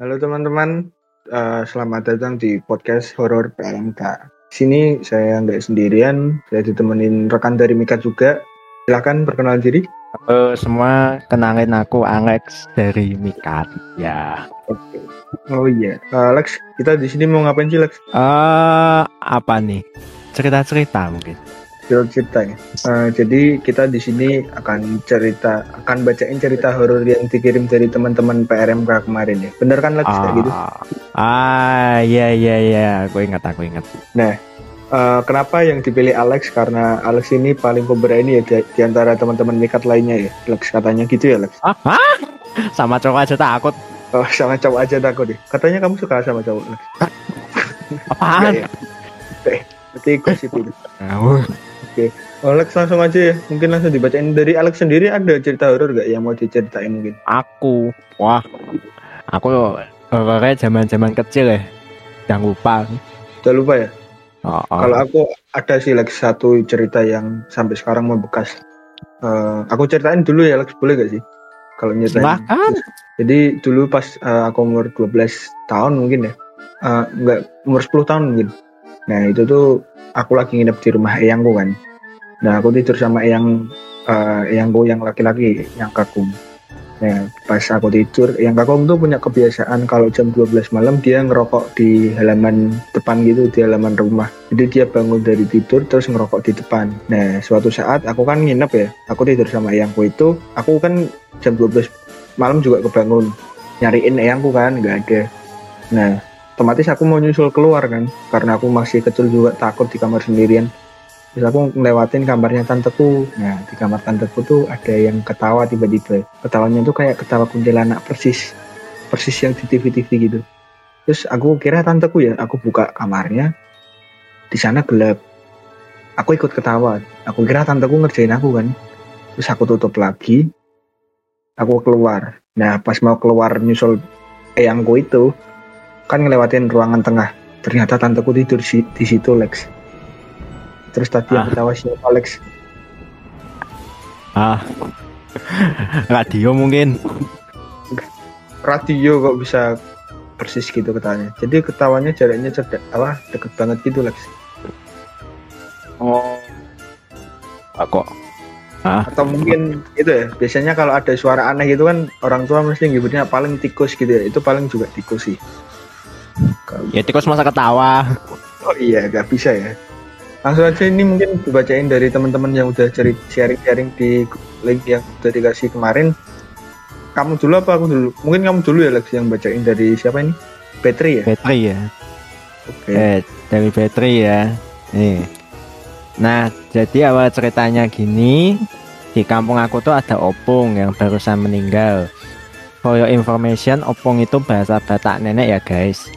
Halo teman-teman, uh, selamat datang di podcast horor PLMK. Sini saya nggak sendirian, saya ditemenin rekan dari Mika juga. Silakan perkenalan diri. Halo semua, kenalin aku Alex dari Mika. Ya. Oke. Oh iya, uh, Alex, kita di sini mau ngapain sih, Lex? Uh, apa nih? Cerita-cerita mungkin cerita ya. Uh, jadi kita di sini akan cerita, akan bacain cerita horor yang dikirim dari teman-teman PRMK kemarin ya. Bener kan Lex ah, kayak gitu? Ah, iya iya iya, aku ingat aku ingat. Nah, uh, kenapa yang dipilih Alex? Karena Alex ini paling pemberani ya di, di antara teman-teman mikat lainnya ya. Lex katanya gitu ya Lex. Ah, ah? Sama cowok aja takut. Oh, sama cowok aja takut deh. Katanya kamu suka sama cowok. Apaan? ya, ya. Berarti gosip itu. Oke, Alex langsung aja ya. Mungkin langsung dibacain dari Alex sendiri ada cerita horor gak yang mau diceritain mungkin? Aku, wah, aku horornya zaman-zaman kecil ya, yang lupa. Udah lupa ya? Oh, oh. Kalau aku ada sih Lex satu cerita yang sampai sekarang membekas. Uh, aku ceritain dulu ya Lex, boleh gak sih? Kalau nyeritain. Silahkan. Jadi dulu pas uh, aku umur 12 tahun mungkin ya. Uh, enggak, umur 10 tahun mungkin. Nah itu tuh aku lagi nginep di rumah eyangku kan. Nah aku tidur sama eyang uh, eyangku yang laki-laki yang kakung. Nah pas aku tidur yang kakung tuh punya kebiasaan kalau jam 12 malam dia ngerokok di halaman depan gitu di halaman rumah. Jadi dia bangun dari tidur terus ngerokok di depan. Nah suatu saat aku kan nginep ya aku tidur sama eyangku itu aku kan jam 12 malam juga kebangun nyariin eyangku kan nggak ada. Nah otomatis aku mau nyusul keluar kan. Karena aku masih kecil juga takut di kamar sendirian. Terus aku ngelewatin kamarnya tanteku. Nah di kamar tanteku tuh ada yang ketawa tiba-tiba. Ketawanya tuh kayak ketawa kuntilanak persis. Persis yang di TV-TV gitu. Terus aku kira tanteku ya aku buka kamarnya. Di sana gelap. Aku ikut ketawa. Aku kira tanteku ngerjain aku kan. Terus aku tutup lagi. Aku keluar. Nah pas mau keluar nyusul eyangku itu kan ngelewatin ruangan tengah. Ternyata tanteku tidur di, di situ Lex. Terus tadi ah. yang ketawa siapa Lex? Ah. Radio mungkin. Radio kok bisa persis gitu ketawanya. Jadi ketawanya jaraknya cerdak apa deket banget gitu Lex. Oh. Aku ah. atau mungkin itu ya biasanya kalau ada suara aneh gitu kan orang tua mesti nyebutnya paling tikus gitu ya. Itu paling juga tikus sih Ya tikus masa ketawa. Oh iya, gak bisa ya. Langsung aja ini mungkin dibacain dari teman-teman yang udah cari sharing-sharing di link yang udah dikasih kemarin. Kamu dulu apa aku dulu? Mungkin kamu dulu ya Lex yang bacain dari siapa ini? Petri ya? Petri ya. Oke. Okay. Eh, dari Petri ya. Nih. Nah, jadi awal ceritanya gini, di kampung aku tuh ada opung yang barusan meninggal. For your information, opung itu bahasa Batak nenek ya guys.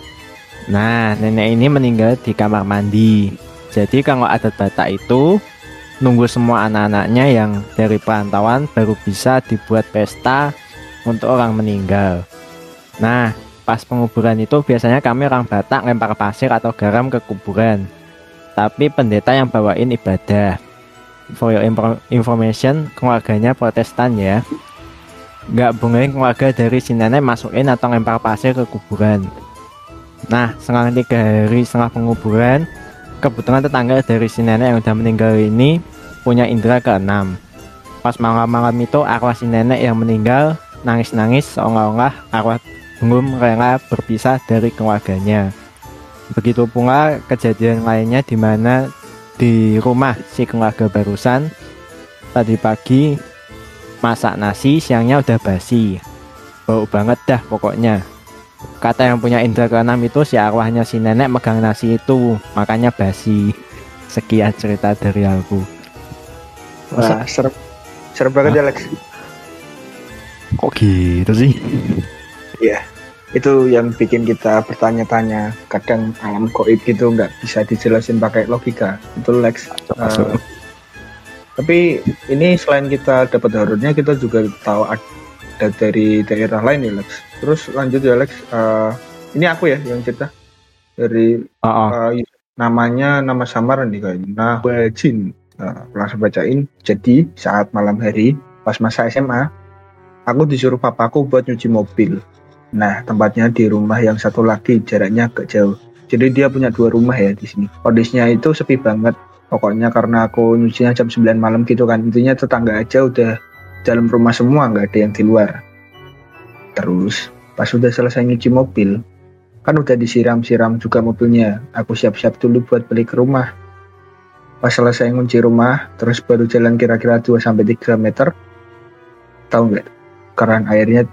Nah, nenek ini meninggal di kamar mandi. Jadi kalau adat Batak itu nunggu semua anak-anaknya yang dari perantauan baru bisa dibuat pesta untuk orang meninggal. Nah, pas penguburan itu biasanya kami orang Batak lempar pasir atau garam ke kuburan. Tapi pendeta yang bawain ibadah. For your information, keluarganya protestan ya. Nggak boleh keluarga dari si nenek masukin atau lempar pasir ke kuburan. Nah, selang tiga hari setelah penguburan, kebetulan tetangga dari si nenek yang udah meninggal ini punya indera keenam. Pas malam-malam itu arwah si nenek yang meninggal nangis-nangis seolah-olah arwah belum rela berpisah dari keluarganya. Begitu pula kejadian lainnya di mana di rumah si keluarga barusan tadi pagi masak nasi siangnya udah basi. Bau banget dah pokoknya kata yang punya indra keenam itu si arwahnya si nenek megang nasi itu. Makanya basi. Sekian cerita dari aku. Wah, serem. Serem banget ya Lex. Kok gitu sih? Iya. Itu yang bikin kita bertanya-tanya. Kadang alam goib gitu nggak bisa dijelasin pakai logika. Itu Lex. Uh, tapi ini selain kita dapat horornya kita juga tahu ada dari daerah lain ya Lex terus lanjut ya Lex uh, ini aku ya yang cerita dari uh -uh. Uh, namanya nama samar nih kayaknya Nahwajin uh, langsung bacain jadi saat malam hari pas masa SMA aku disuruh papaku buat nyuci mobil Nah, tempatnya di rumah yang satu lagi, jaraknya agak jauh. Jadi dia punya dua rumah ya di sini. Kondisinya itu sepi banget. Pokoknya karena aku nyucinya jam 9 malam gitu kan. Intinya tetangga aja udah dalam rumah semua, nggak ada yang di luar. Terus, pas udah selesai nyuci mobil, kan udah disiram-siram juga mobilnya. Aku siap-siap dulu buat balik ke rumah. Pas selesai ngunci rumah, terus baru jalan kira-kira 2-3 meter, tahu nggak? Keran airnya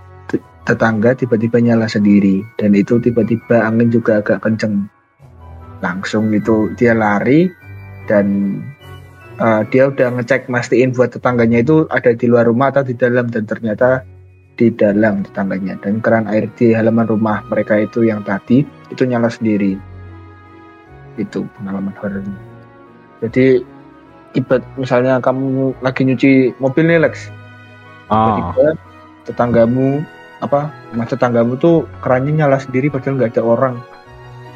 tetangga tiba-tiba nyala sendiri dan itu tiba-tiba angin juga agak kenceng langsung itu dia lari dan uh, dia udah ngecek mastiin buat tetangganya itu ada di luar rumah atau di dalam dan ternyata di dalam tetangganya. Dan keran air di halaman rumah mereka itu yang tadi itu nyala sendiri. Itu pengalaman horornya. Jadi ibarat misalnya kamu lagi nyuci mobil nih Lex. Oh. tiba tetanggamu apa rumah tetanggamu tuh kerannya nyala sendiri padahal nggak ada orang.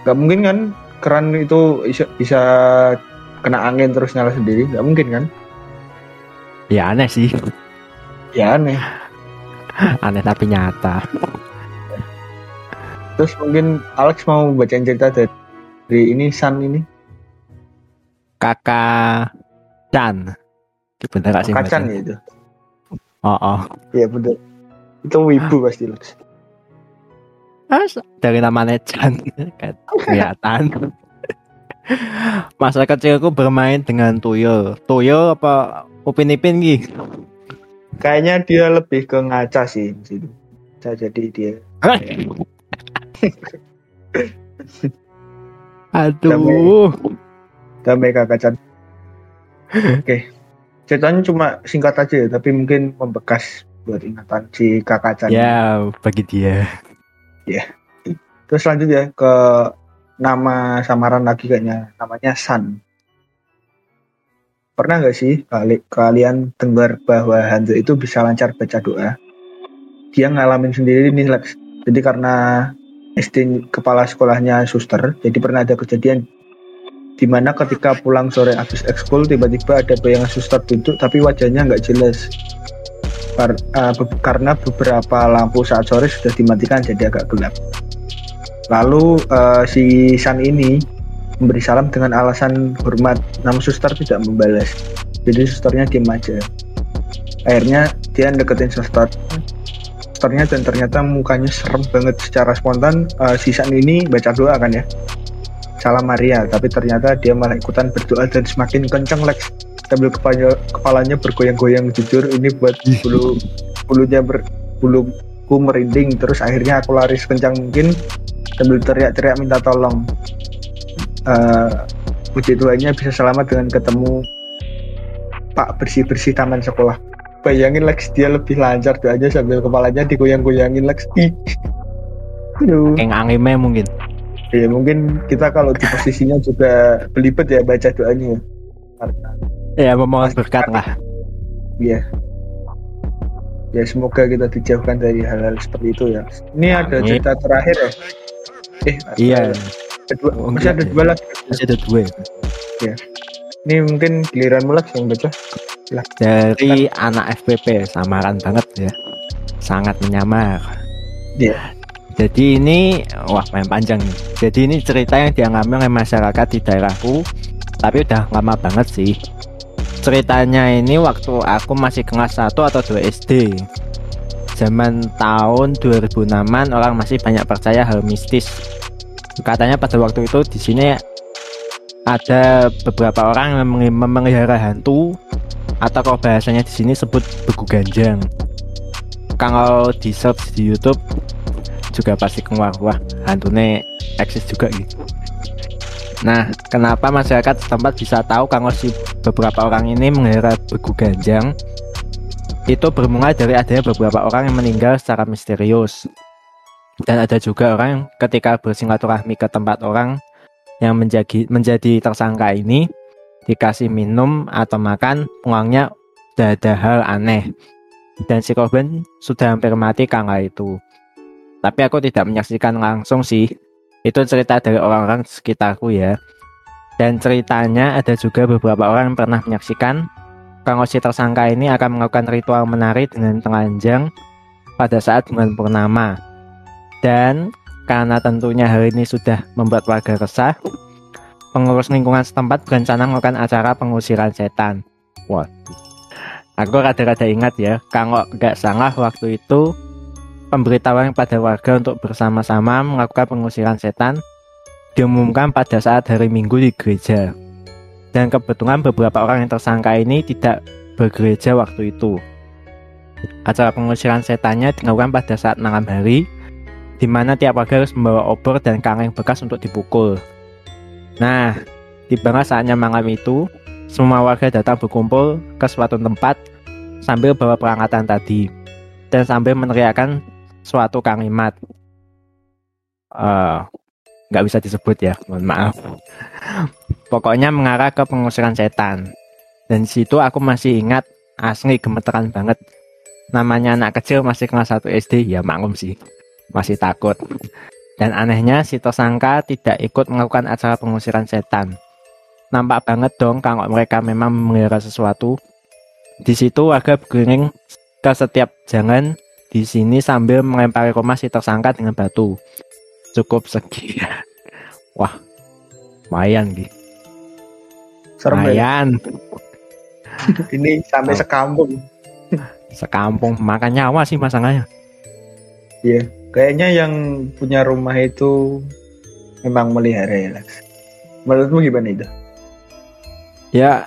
Nggak mungkin kan keran itu bisa, bisa kena angin terus nyala sendiri nggak mungkin kan? Ya aneh sih. Ya aneh. Aneh tapi nyata. Terus mungkin Alex mau bacain cerita dari, ini San ini? Kakak Chan bener gak sih Kacan ya itu? Oh oh. Iya bener. Itu wibu pasti Lex. As dari namanya Chan. Kelihatan. Masa kecilku bermain dengan tuyul. Tuyul apa upin ipin gitu? Kayaknya dia lebih ke ngaca sih situ. Bisa jadi dia. Aduh. Damai kakak Chan. Oke. Okay. Ceritanya cuma singkat aja ya, tapi mungkin membekas buat ingatan si kakak Chan. Ya, bagi dia. Ya. Terus lanjut ya ke nama samaran lagi kayaknya namanya San. Pernah nggak sih kali kalian dengar bahwa hantu itu bisa lancar baca doa? Dia ngalamin sendiri nih Lex. Jadi karena SD kepala sekolahnya suster, jadi pernah ada kejadian di mana ketika pulang sore habis ekskul tiba-tiba ada bayangan suster duduk tapi wajahnya nggak jelas be karena beberapa lampu saat sore sudah dimatikan jadi agak gelap. Lalu uh, si San ini memberi salam dengan alasan hormat, namun suster tidak membalas. Jadi susternya diam aja. Akhirnya dia deketin suster, susternya dan ternyata mukanya serem banget secara spontan. Uh, si San ini baca doa kan ya, salam Maria, tapi ternyata dia malah ikutan berdoa dan semakin kenceng Lex sambil kepalanya, kepalanya bergoyang-goyang jujur ini buat bulu bulunya ber buluku merinding terus akhirnya aku lari sekencang mungkin sambil teriak-teriak minta tolong uh, puji Tuhannya bisa selamat dengan ketemu Pak bersih-bersih taman sekolah bayangin Lex dia lebih lancar tuh aja sambil kepalanya digoyang-goyangin Lex Aduh. Kayak anime mungkin Iya mungkin kita kalau di posisinya juga belibet ya baca doanya Ya memohon berkat lah. Iya. Ya semoga kita dijauhkan dari hal-hal seperti itu ya. Ini Amin. ada cerita terakhir ya. Eh, iya. Kedua, oh, masih ada dua lagi. Masih ada dua. Ya. Ini mungkin giliran mulai yang baca. Lah. Dari Silahkan. anak FPP samaran banget ya. Sangat menyamar. Iya. Jadi ini wah main panjang nih. Jadi ini cerita yang dialami oleh masyarakat di daerahku, tapi udah lama banget sih ceritanya ini waktu aku masih kelas 1 atau 2 SD zaman tahun 2006an orang masih banyak percaya hal mistis katanya pada waktu itu di sini ada beberapa orang yang memelihara hantu atau kalau bahasanya di sini sebut begu ganjang kalau di search di YouTube juga pasti keluar wah hantunya eksis juga gitu Nah, kenapa masyarakat setempat bisa tahu kalau si beberapa orang ini mengira begu ganjang? Itu bermula dari adanya beberapa orang yang meninggal secara misterius. Dan ada juga orang yang ketika bersilaturahmi ke tempat orang yang menjadi, menjadi tersangka ini dikasih minum atau makan, pulangnya sudah ada hal aneh. Dan si korban sudah hampir mati kala itu. Tapi aku tidak menyaksikan langsung sih, itu cerita dari orang-orang sekitarku ya. Dan ceritanya ada juga beberapa orang yang pernah menyaksikan kalau si tersangka ini akan melakukan ritual menari dengan telanjang pada saat bulan purnama. Dan karena tentunya hal ini sudah membuat warga resah, pengurus lingkungan setempat berencana melakukan acara pengusiran setan. Wah, aku rada-rada ingat ya, kalau nggak salah waktu itu pemberitahuan pada warga untuk bersama-sama melakukan pengusiran setan diumumkan pada saat hari Minggu di gereja. Dan kebetulan beberapa orang yang tersangka ini tidak bergereja waktu itu. Acara pengusiran setannya dilakukan pada saat malam hari, di mana tiap warga harus membawa obor dan kaleng bekas untuk dipukul. Nah, tiba saatnya malam itu, semua warga datang berkumpul ke suatu tempat sambil bawa perangkatan tadi dan sambil meneriakkan suatu kalimat. Uh, nggak bisa disebut ya, mohon maaf. Pokoknya mengarah ke pengusiran setan. Dan di situ aku masih ingat asli gemeteran banget. Namanya anak kecil masih kelas 1 SD, ya maklum sih. Masih takut. Dan anehnya si tersangka tidak ikut melakukan acara pengusiran setan. Nampak banget dong kalau mereka memang memelihara sesuatu. Di situ warga bergiring ke setiap jangan di sini sambil melempari rumah si tersangka dengan batu cukup segi wah lumayan gitu Serem ya? lumayan ini sampai Oh. sekampung sekampung makan nyawa sih masalahnya Iya, kayaknya yang punya rumah itu memang melihara ya, Lex. Menurutmu gimana itu? ya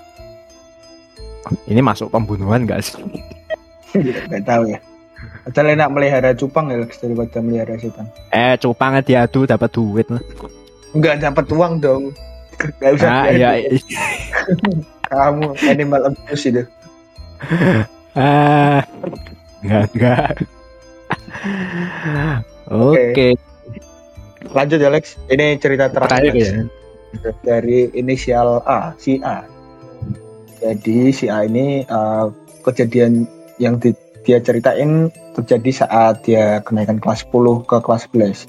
ini masuk pembunuhan gak sih Gak tahu ya. Atau enak melihara cupang ya, Lex, daripada melihara setan. eh cupangnya diadu dapat duit lah Enggak dapat uang dong. Gak usah ah, ya, Kamu animal abuse itu. ah, enggak enggak oke Lanjut ya, Lex. Ini cerita terakhir terakhir ya dari inisial A, si A. Jadi si A ini uh, kejadian yang di- dia ceritain terjadi saat dia kenaikan kelas 10 ke kelas 11.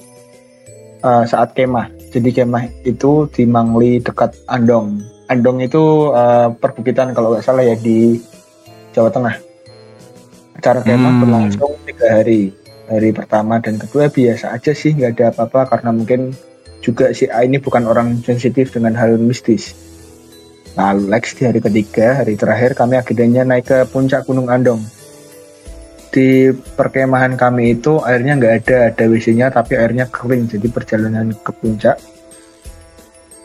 Uh, saat kemah. Jadi kemah itu di Mangli dekat Andong. Andong itu uh, perbukitan kalau nggak salah ya di Jawa Tengah. Acara kemah Hmm. berlangsung tiga hari. Hari pertama dan kedua biasa aja sih, nggak ada apa-apa karena mungkin juga si A ini bukan orang sensitif dengan hal mistis. Lalu Lex di hari ketiga, hari terakhir kami akhirnya naik ke puncak Gunung Andong. Di perkemahan kami itu airnya nggak ada, ada WC-nya tapi airnya kering. Jadi perjalanan ke puncak,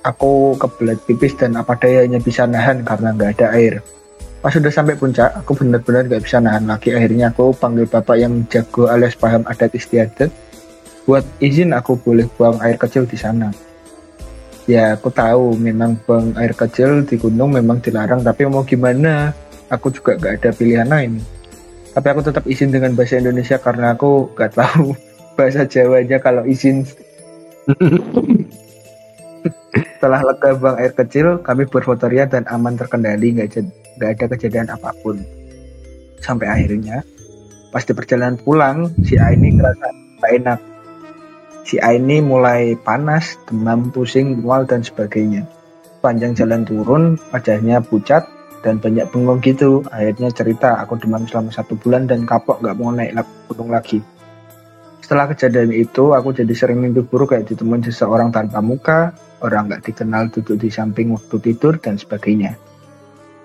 aku kebelet pipis dan apa dayanya bisa nahan karena nggak ada air. Pas sudah sampai puncak, aku benar-benar nggak bisa nahan lagi. Akhirnya aku panggil bapak yang jago alias paham adat istiadat buat izin aku boleh buang air kecil di sana. Ya aku tahu memang buang air kecil di gunung memang dilarang tapi mau gimana aku juga gak ada pilihan lain. Tapi aku tetap izin dengan bahasa Indonesia karena aku gak tahu bahasa Jawanya kalau izin. Setelah lega buang air kecil, kami berfotoria dan aman terkendali, nggak ada kejadian apa pun. Sampai akhirnya, pas di perjalanan pulang, si A ini kerasa tak enak si A ini mulai panas, demam, pusing, mual dan sebagainya. Panjang jalan turun, wajahnya pucat dan banyak bengong gitu. Akhirnya cerita, aku demam selama satu bulan dan kapok nggak mau naik gunung lagi. Setelah kejadian itu, aku jadi sering mimpi buruk kayak ditemuin seseorang tanpa muka, orang nggak dikenal duduk di samping waktu tidur dan sebagainya.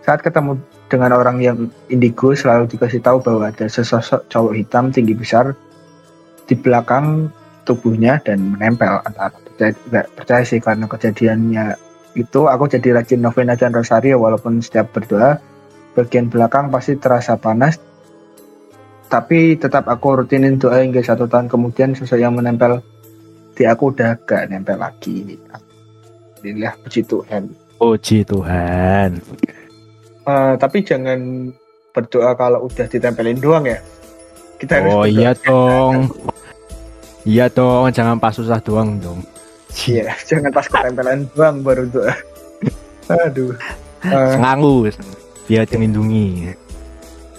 Saat ketemu dengan orang yang indigo, selalu dikasih tahu bahwa ada sesosok cowok hitam tinggi besar di belakang tubuhnya dan menempel percaya, nggak percaya sih karena kejadiannya itu aku jadi rajin novena dan rosario walaupun setiap berdoa bagian belakang pasti terasa panas tapi tetap aku rutinin doa hingga satu tahun kemudian sosok yang menempel di aku udah gak nempel lagi Alhamdulillah puji Tuhan. Puji Tuhan. Eh, tapi jangan berdoa kalau udah ditempelin doang ya. Kita harus oh iya dong. Iya dong jangan pas susah doang dong. Iya, jangan pas ketempelan doang baru doa. Aduh. Eh, Selalu biar dilindungi.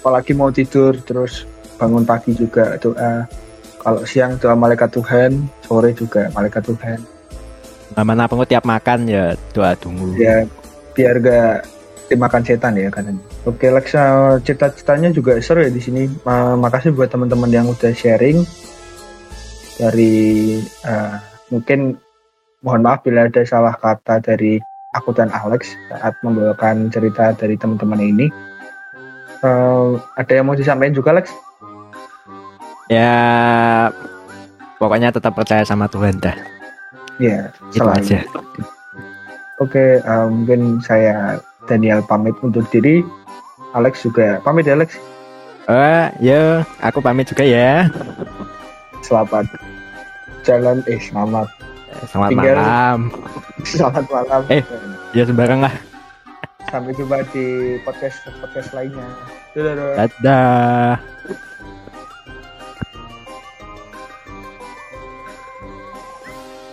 apalagi mau tidur terus bangun pagi juga doa. Kalau siang doa malaikat Tuhan, sore juga malaikat Tuhan. Mana pun tiap makan ya doa tunggu. Ya biar gak dimakan setan ya katanya. Oke, Lexa cita-citanya juga seru ya di sini. Ma- makasih buat teman-teman yang udah sharing. dari uh, mungkin mohon maaf bila ada salah kata dari aku dan Alex saat membawakan cerita dari teman-teman ini. Uh, ada yang mau disampaikan juga, Alex? Ya, pokoknya tetap percaya sama Tuhan dah. Ya, itu selalu. aja. Oke, uh, mungkin saya Daniel pamit untuk diri. Alex juga pamit ya, Alex. Eh, uh, ya, aku pamit juga ya. Selamat jalan, eh selamat Selamat Tinggal... malam. Selamat malam. Eh, ya sembarang lah. Sampai jumpa di podcast podcast lainnya. Dadah. Dadah.